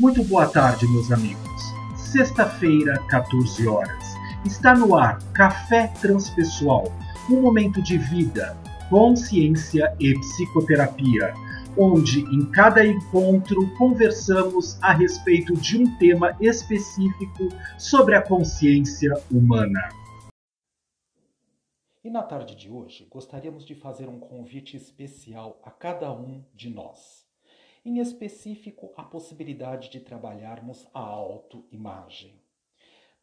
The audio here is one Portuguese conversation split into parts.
Muito boa tarde, meus amigos. Sexta-feira, 14 horas. Está no ar Café Transpessoal, um momento de vida, consciência e psicoterapia, onde em cada encontro conversamos a respeito de um tema específico sobre a consciência humana. E na tarde de hoje, gostaríamos de fazer um convite especial a cada um de nós em específico a possibilidade de trabalharmos a autoimagem.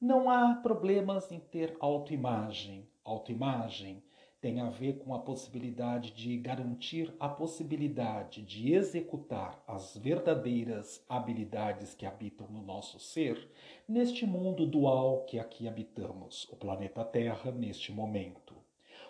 Não há problemas em ter autoimagem. Autoimagem tem a ver com a possibilidade de garantir a possibilidade de executar as verdadeiras habilidades que habitam no nosso ser neste mundo dual que aqui habitamos, o planeta Terra, neste momento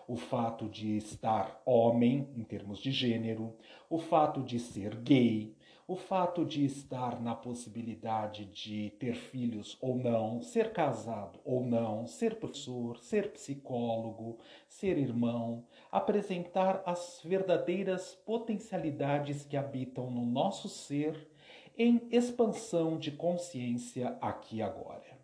o fato de estar homem, em termos de gênero, o fato de ser gay, o fato de estar na possibilidade de ter filhos ou não, ser casado ou não, ser professor, ser psicólogo, ser irmão, apresentar as verdadeiras potencialidades que habitam no nosso ser em expansão de consciência aqui agora.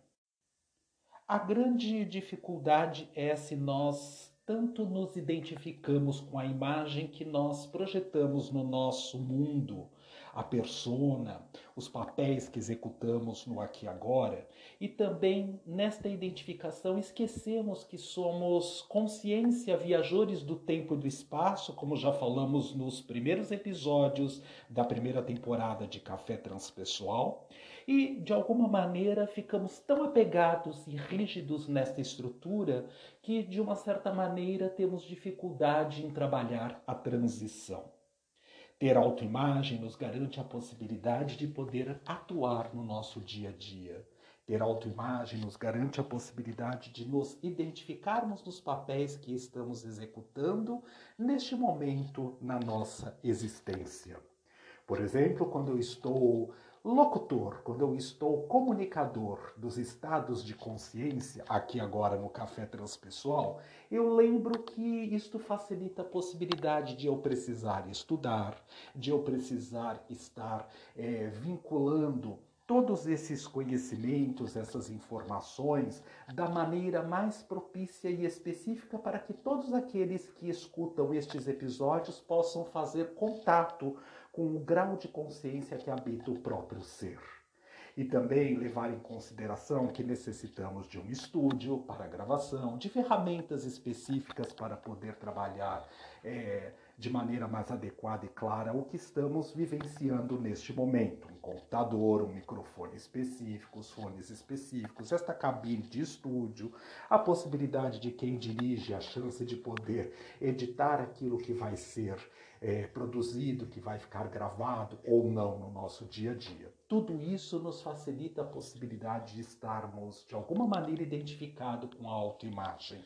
A grande dificuldade é se nós tanto nos identificamos com a imagem que nós projetamos no nosso mundo, a persona, os papéis que executamos no aqui e agora, e também nesta identificação esquecemos que somos consciência, viajores do tempo e do espaço, como já falamos nos primeiros episódios da primeira temporada de Café Transpessoal, e de alguma maneira ficamos tão apegados e rígidos nesta estrutura que de uma certa maneira temos dificuldade em trabalhar a transição. Ter autoimagem nos garante a possibilidade de poder atuar no nosso dia a dia. Ter autoimagem nos garante a possibilidade de nos identificarmos nos papéis que estamos executando neste momento na nossa existência. Por exemplo, quando eu estou locutor, quando eu estou comunicador dos estados de consciência, aqui agora no Café Transpessoal, eu lembro que isto facilita a possibilidade de eu precisar estudar, de eu precisar estar é, vinculando todos esses conhecimentos, essas informações, da maneira mais propícia e específica para que todos aqueles que escutam estes episódios possam fazer contato com o grau de consciência que habita o próprio ser. E também levar em consideração que necessitamos de um estúdio para gravação, de ferramentas específicas para poder trabalhar é, de maneira mais adequada e clara o que estamos vivenciando neste momento. Um computador, um microfone específico, os fones específicos, esta cabine de estúdio, a possibilidade de quem dirige, a chance de poder editar aquilo que vai ser é, produzido, que vai ficar gravado ou não no nosso dia a dia. Tudo isso nos facilita a possibilidade de estarmos, de alguma maneira, identificados com a autoimagem.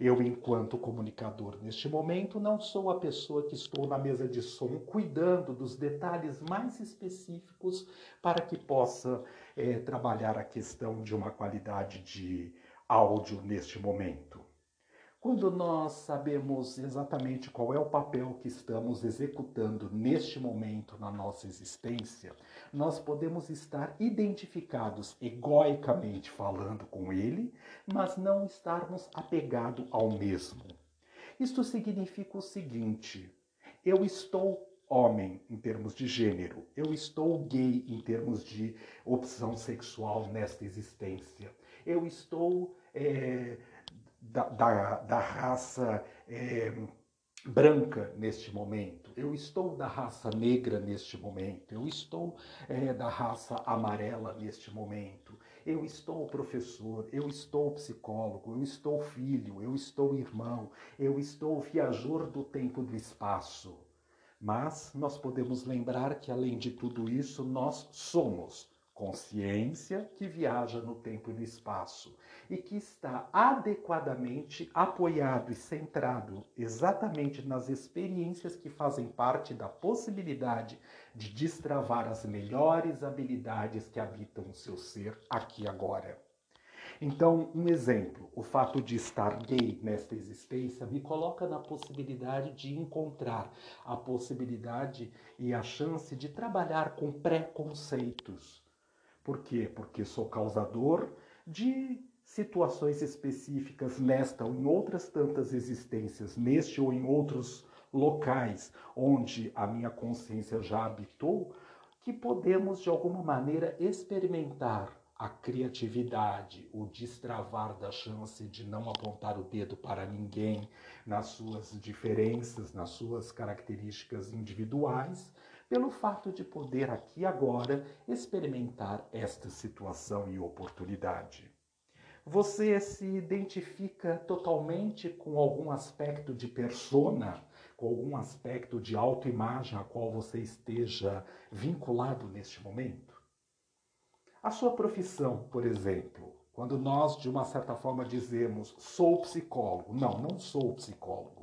Eu, enquanto comunicador neste momento, não sou a pessoa que estou na mesa de som cuidando dos detalhes mais específicos para que possa é, trabalhar a questão de uma qualidade de áudio neste momento. Quando nós sabemos exatamente qual é o papel que estamos executando neste momento na nossa existência, nós podemos estar identificados egoicamente falando com ele, mas não estarmos apegados ao mesmo. Isto significa o seguinte: eu estou homem em termos de gênero, eu estou gay em termos de opção sexual nesta existência, eu estou. É, da, da, da raça é, branca neste momento, eu estou da raça negra neste momento, eu estou é, da raça amarela neste momento, eu estou professor, eu estou psicólogo, eu estou filho, eu estou irmão, eu estou viajor do tempo e do espaço. Mas nós podemos lembrar que, além de tudo isso, nós somos consciência que viaja no tempo e no espaço e que está adequadamente apoiado e centrado exatamente nas experiências que fazem parte da possibilidade de destravar as melhores habilidades que habitam o seu ser aqui agora. Então, um exemplo, o fato de estar gay nesta existência me coloca na possibilidade de encontrar a possibilidade e a chance de trabalhar com preconceitos. Por quê? Porque sou causador de situações específicas nesta ou em outras tantas existências, neste ou em outros locais onde a minha consciência já habitou, que podemos de alguma maneira experimentar a criatividade, o destravar da chance de não apontar o dedo para ninguém nas suas diferenças, nas suas características individuais, pelo fato de poder aqui agora experimentar esta situação e oportunidade. Você se identifica totalmente com algum aspecto de persona, com algum aspecto de autoimagem a qual você esteja vinculado neste momento? A sua profissão, por exemplo, quando nós de uma certa forma dizemos sou psicólogo, não, não sou psicólogo.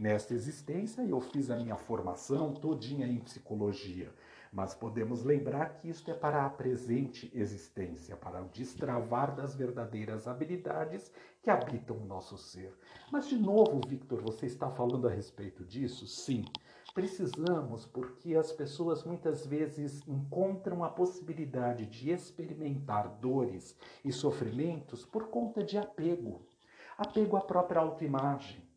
Nesta existência eu fiz a minha formação todinha em psicologia, mas podemos lembrar que isto é para a presente existência, para o destravar das verdadeiras habilidades que habitam o nosso ser. Mas de novo, Victor, você está falando a respeito disso? Sim. Precisamos, porque as pessoas muitas vezes encontram a possibilidade de experimentar dores e sofrimentos por conta de apego apego à própria autoimagem.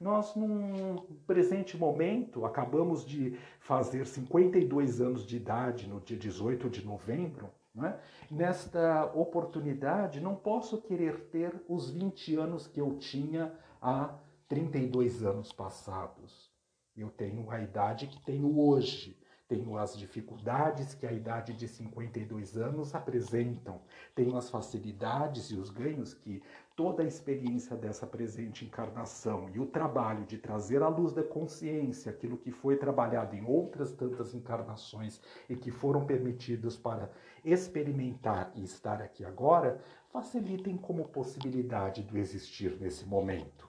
Nós, num presente momento, acabamos de fazer 52 anos de idade no dia 18 de novembro. É? Nesta oportunidade, não posso querer ter os 20 anos que eu tinha há 32 anos passados. Eu tenho a idade que tenho hoje, tenho as dificuldades que a idade de 52 anos apresentam, tenho as facilidades e os ganhos que toda a experiência dessa presente encarnação e o trabalho de trazer à luz da consciência aquilo que foi trabalhado em outras tantas encarnações e que foram permitidos para experimentar e estar aqui agora, facilitem como possibilidade do existir nesse momento.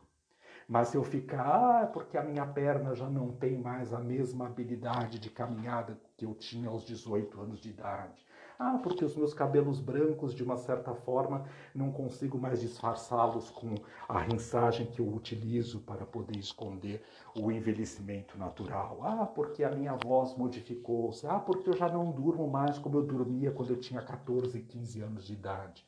Mas se eu ficar, ah, porque a minha perna já não tem mais a mesma habilidade de caminhada que eu tinha aos 18 anos de idade. Ah, porque os meus cabelos brancos, de uma certa forma, não consigo mais disfarçá-los com a rinsagem que eu utilizo para poder esconder o envelhecimento natural. Ah, porque a minha voz modificou-se. Ah, porque eu já não durmo mais como eu dormia quando eu tinha 14, 15 anos de idade.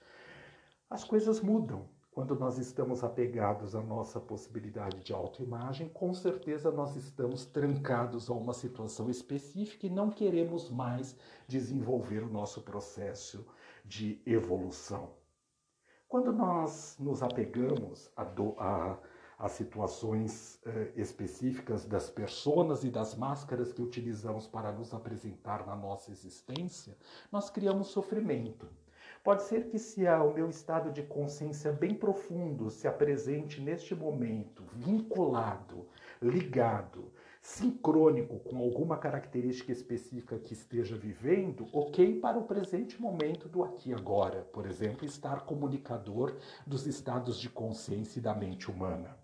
As coisas mudam. Quando nós estamos apegados à nossa possibilidade de autoimagem, com certeza nós estamos trancados a uma situação específica e não queremos mais desenvolver o nosso processo de evolução. Quando nós nos apegamos a, do, a, a situações eh, específicas das personas e das máscaras que utilizamos para nos apresentar na nossa existência, nós criamos sofrimento. Pode ser que se o meu estado de consciência bem profundo se apresente neste momento, vinculado, ligado, sincrônico com alguma característica específica que esteja vivendo, ok para o presente momento do aqui e agora. Por exemplo, estar comunicador dos estados de consciência e da mente humana.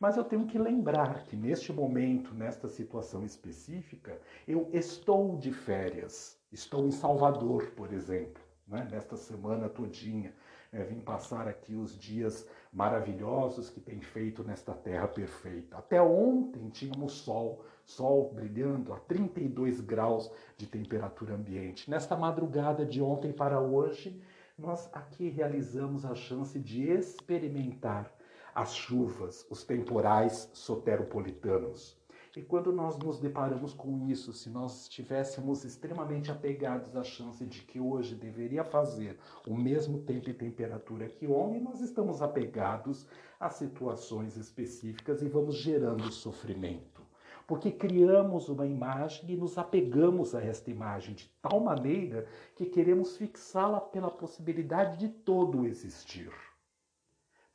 Mas eu tenho que lembrar que neste momento, nesta situação específica, eu estou de férias. Estou em Salvador, por exemplo né, nesta semana todinha. É, vim passar aqui os dias maravilhosos que tem feito nesta terra perfeita. Até ontem tínhamos sol, sol brilhando a 32 graus de temperatura ambiente. Nesta madrugada de ontem para hoje, nós aqui realizamos a chance de experimentar as chuvas, os temporais soteropolitanos. E quando nós nos deparamos com isso, se nós estivéssemos extremamente apegados à chance de que hoje deveria fazer o mesmo tempo e temperatura que ontem, nós estamos apegados a situações específicas e vamos gerando sofrimento. Porque criamos uma imagem e nos apegamos a esta imagem de tal maneira que queremos fixá-la pela possibilidade de todo existir.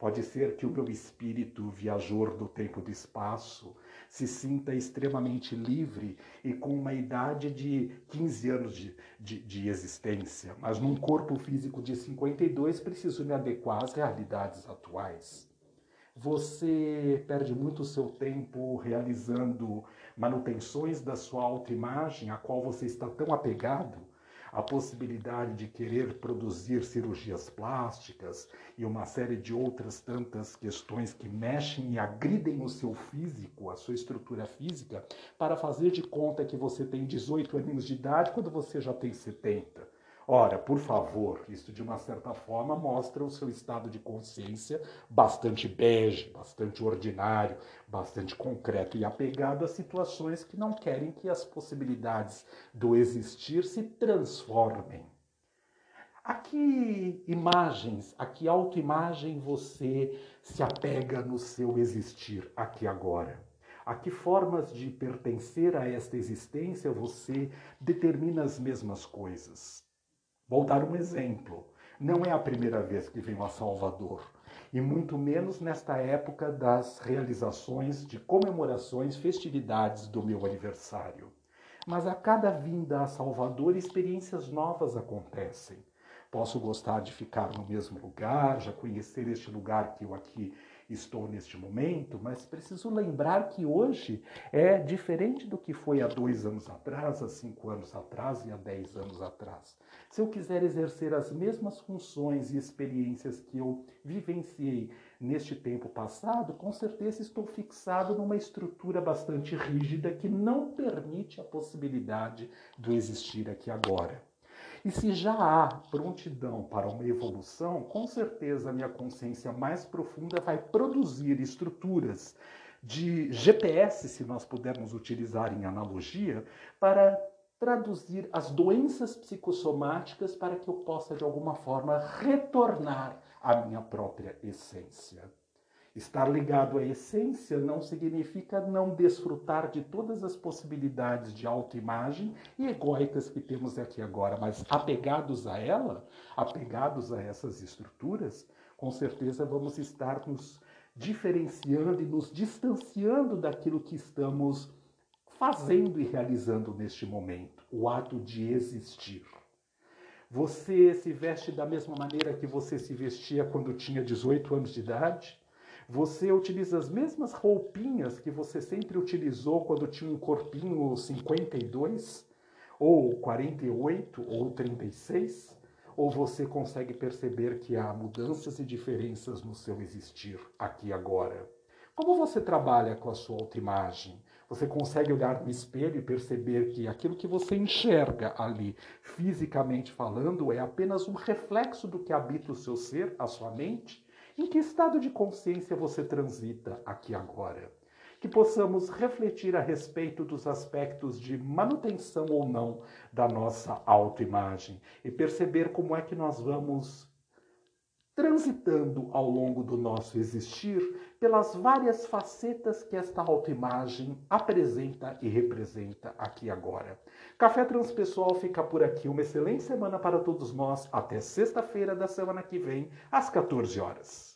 Pode ser que o meu espírito viajor do tempo e do espaço se sinta extremamente livre e com uma idade de 15 anos de, de, de existência, mas num corpo físico de 52 preciso me adequar às realidades atuais. Você perde muito seu tempo realizando manutenções da sua autoimagem, a qual você está tão apegado, a possibilidade de querer produzir cirurgias plásticas e uma série de outras tantas questões que mexem e agridem o seu físico, a sua estrutura física, para fazer de conta que você tem 18 anos de idade quando você já tem 70. Ora, por favor, isso de uma certa forma mostra o seu estado de consciência bastante bege, bastante ordinário, bastante concreto e apegado a situações que não querem que as possibilidades do existir se transformem. A que imagens, a que autoimagem você se apega no seu existir aqui agora? A que formas de pertencer a esta existência você determina as mesmas coisas? Vou dar um exemplo. Não é a primeira vez que venho a Salvador, e muito menos nesta época das realizações de comemorações, festividades do meu aniversário. Mas a cada vinda a Salvador, experiências novas acontecem. Posso gostar de ficar no mesmo lugar, já conhecer este lugar que eu aqui estou neste momento, mas preciso lembrar que hoje é diferente do que foi há dois anos atrás, há cinco anos atrás e há dez anos atrás. Se eu quiser exercer as mesmas funções e experiências que eu vivenciei neste tempo passado, com certeza estou fixado numa estrutura bastante rígida que não permite a possibilidade do existir aqui agora. E se já há prontidão para uma evolução, com certeza a minha consciência mais profunda vai produzir estruturas de GPS, se nós pudermos utilizar em analogia, para traduzir as doenças psicossomáticas para que eu possa, de alguma forma, retornar à minha própria essência. Estar ligado à essência não significa não desfrutar de todas as possibilidades de autoimagem e egóicas que temos aqui agora, mas apegados a ela, apegados a essas estruturas, com certeza vamos estar nos diferenciando e nos distanciando daquilo que estamos fazendo e realizando neste momento, o ato de existir. Você se veste da mesma maneira que você se vestia quando tinha 18 anos de idade? Você utiliza as mesmas roupinhas que você sempre utilizou quando tinha um corpinho 52, ou 48, ou 36? Ou você consegue perceber que há mudanças e diferenças no seu existir aqui e agora? Como você trabalha com a sua autoimagem? Você consegue olhar no espelho e perceber que aquilo que você enxerga ali, fisicamente falando, é apenas um reflexo do que habita o seu ser, a sua mente? Em que estado de consciência você transita aqui agora? Que possamos refletir a respeito dos aspectos de manutenção ou não da nossa autoimagem e perceber como é que nós vamos transitando ao longo do nosso existir pelas várias facetas que esta autoimagem apresenta e representa aqui agora. Café Transpessoal fica por aqui. Uma excelente semana para todos nós. Até sexta-feira da semana que vem, às 14 horas.